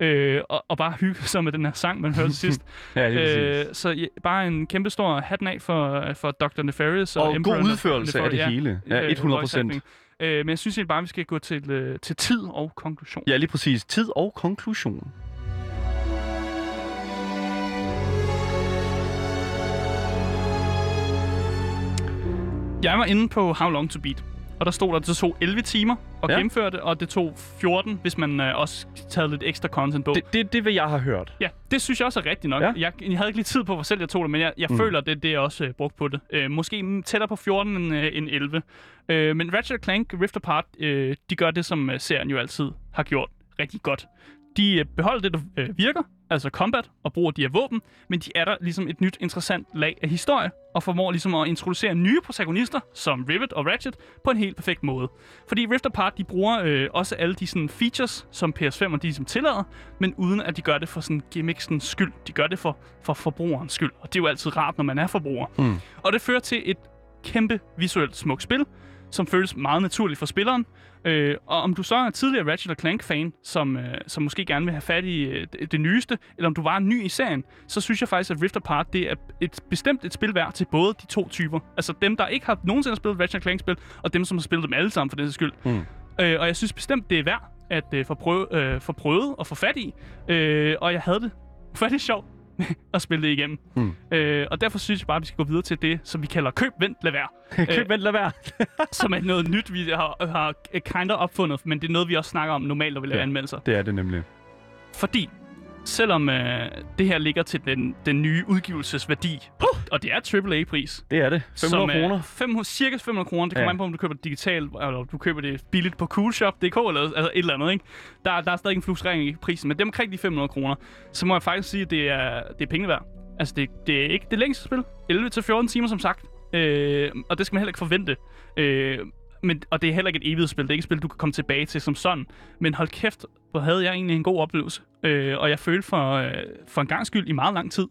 øh, og, og bare hygge sig med den her sang, man hørte sidst. Ja, øh, så ja, bare en kæmpe stor hatten af for, for Dr. Nefarious. Og, Og Emperor god udførelse af det Nefarious, hele. Ja, øh, 100 voice acting. Øh, men jeg synes egentlig bare, at vi skal gå til, øh, til tid og konklusion. Ja, lige præcis. Tid og konklusion. Jeg var inde på How Long To Beat, og der stod der, at det tog 11 timer at Ja. gennemføre det, og det tog 14, hvis man øh, også taget lidt ekstra content på. Det, det, det vil jeg have hørt. Ja, det synes jeg også er rigtigt nok. Ja. Jeg, jeg havde ikke lige tid på, hvor selv jeg tog det, men jeg, jeg Mm. føler, at det, det er også øh, brugt på det. Øh, måske tættere på 14 end, øh, end 11. Øh, men Ratchet Clank Rift Apart, øh, de gør det, som øh, serien jo altid har gjort rigtig godt. De øh, beholder det, der øh, virker, altså combat, og bruger de her våben, men de er der ligesom et nyt interessant lag af historie, og formår ligesom at introducere nye protagonister, som Rivet og Ratchet, på en helt perfekt måde. Fordi Rift Apart, de bruger øh, også alle de sådan, features, som PS5 og de ligesom tillader, men uden at de gør det for sådan gimmicksens skyld. De gør det for, for forbrugerens skyld, og det er jo altid rart, når man er forbruger. Mm. Og det fører til et kæmpe visuelt smukt spil, som føles meget naturligt for spilleren. Øh, og om du så er tidligere Ratchet Clank-fan, som, øh, som måske gerne vil have fat i øh, det, det nyeste, eller om du var ny i serien, så synes jeg faktisk, at Rift Apart det er et bestemt et spil værd til både de to typer. Altså dem, der ikke har nogensinde spillet Ratchet Clank-spil, og dem, som har spillet dem alle sammen for den skyld. Mm. Øh, og jeg synes bestemt, det er værd at øh, få, prøve, øh, få prøvet og få fat i. Øh, og jeg havde det faktisk sjovt at spille det igennem. Mm. Øh, og derfor synes jeg bare, at vi skal gå videre til det, som vi kalder køb, vent, lad være. Køb, vent, lad være. som er noget nyt, vi har, har kind of opfundet, men det er noget, vi også snakker om normalt, når vi laver Ja. anmeldelser. Det er det nemlig. Fordi, selvom øh, det her ligger til den, den nye udgivelsesværdi, uh! og det er AAA-pris, Det er det. 500 kroner. 500, cirka 500 kroner. Det kommer Ja. ja. an på, om du køber det digitalt, eller du køber det billigt på coolshop.dk, eller altså et eller andet, ikke? Der, der er stadig en fluktuering i prisen, men det er omkring de 500 kroner. Så må jeg faktisk sige, at det er, det er penge værd. Altså, det, det er ikke det længste spil. 11-14 timer, som sagt. Øh, og det skal man heller ikke forvente. Øh, men, og det er heller ikke et evigt spil. Det er ikke et spil, du kan komme tilbage til som sådan. Men hold kæft, hvor havde jeg egentlig en god oplevelse. Øh, og jeg følte for, øh, for en gang skyld i meget lang tid,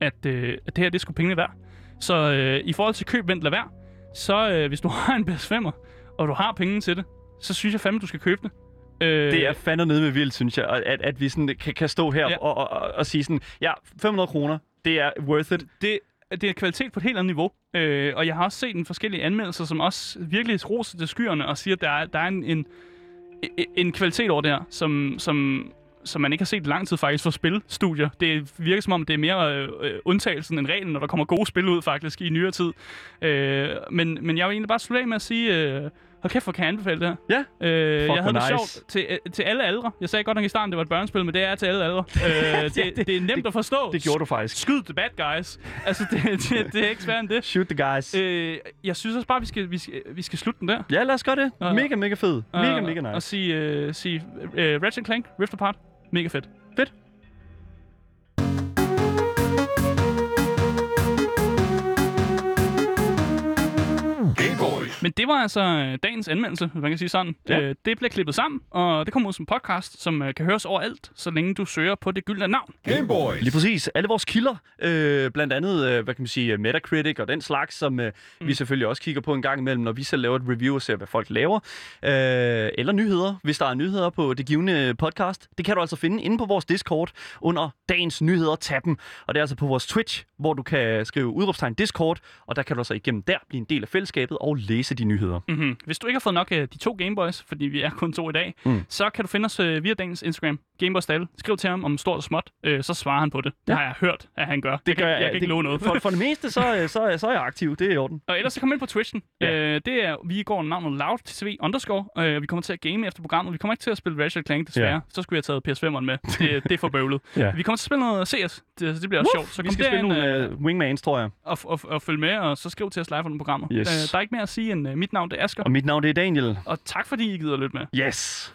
at, øh, at det her, det skulle pengene værd. Så øh, i forhold til køb, vent, lad være. Så øh, hvis du har en PS5'er, og du har penge til det, så synes jeg fandme, du skal købe det. Øh, Det er fandme nede med vildt, synes jeg, at, at vi sådan kan, kan stå her ja. Og, og, og, og sige sådan, ja, 500 kroner, det er worth it. det, det er kvalitet på et helt andet niveau. Øh, og jeg har også set en forskellige anmeldelser, som også virkelig roser til skyerne og siger, at der er, der er en, en, en kvalitet over det her, som, som, som man ikke har set lang tid faktisk for spilstudier. Det virker som om, det er mere øh, øh, undtagelsen end reglen, når der kommer gode spil ud faktisk i nyere tid. Øh, men, men jeg vil egentlig bare slutte af med at sige, øh, hold kæft, hvor kan jeg anbefale det her. Ja. Øh, jeg havde det nice. sjovt til, øh, til alle aldre. Jeg sagde godt nok i starten, det var et børnespil, men det er til alle aldre. Øh, det, det- det, er nemt det- at forstå. Det gjorde du faktisk. Skyd the bad guys. Altså, det, det, det er ikke sværere end det. Shoot the guys. Øh, jeg synes også bare, vi skal, vi skal, vi skal slutte den der. Ja, lad os gøre det. og- Mega, mega fed. Mega, Og- mega Og nice. sige, uh, sige uh, Ratchet Clank, Rift Apart. Mega fedt. Fedt. Men det var altså øh, dagens anmeldelse, hvis man kan sige sådan. Ja. Øh, det bliver klippet sammen, og det kommer ud som podcast, som øh, kan høres overalt, så længe du søger på det gyldne navn. Gameboys. Lige præcis. Alle vores kilder, øh, blandt andet, øh, hvad kan man sige, Metacritic og den slags, som øh, mm. vi selvfølgelig også kigger på en gang imellem, når vi selv laver et review og ser, hvad folk laver. Øh, eller nyheder, hvis der er nyheder på det givende podcast. Det kan du altså finde inde på vores Discord under dagens nyheder-tappen. Og det er altså på vores Twitch, hvor du kan skrive udråbstegn Discord, og der kan du altså igennem der blive en del af fællesskabet og læse de nyheder. Mm-hmm. Hvis du ikke har fået nok af de to Gameboys, fordi vi er kun to i dag, mm. så kan du finde os øh, via dagens Instagram, Gameboys Dalle. Skriv til ham om stort og småt, øh, så svarer han på det. Det Ja. har jeg hørt, at han gør. Det kan, gør jeg, jeg kan ikke det, love noget. For, for det meste, så, øh, så, er- så er jeg aktiv. Det er i orden. Og ellers så kom ind på Twitchen. Ja. Øh, det er, vi går under navnet Loud TV underscore. Øh, vi kommer til at game efter programmet. Vi kommer ikke til at spille Ratchet Clank, desværre. Ja. Så skulle jeg have taget PS5'eren med. Det, det er for bøvlet. Ja. Vi kommer til at spille noget CS. Det, det bliver også sjovt. Så vi skal spille nogle uh, Wingmans, tror jeg. og, og, og, følg med, og så skriv til os live under programmet. Yes. Øh, der er ikke mere at sige end uh, mit navn det er Asger. Og mit navn det er Daniel. Og tak fordi I gider at lytte med. Yes.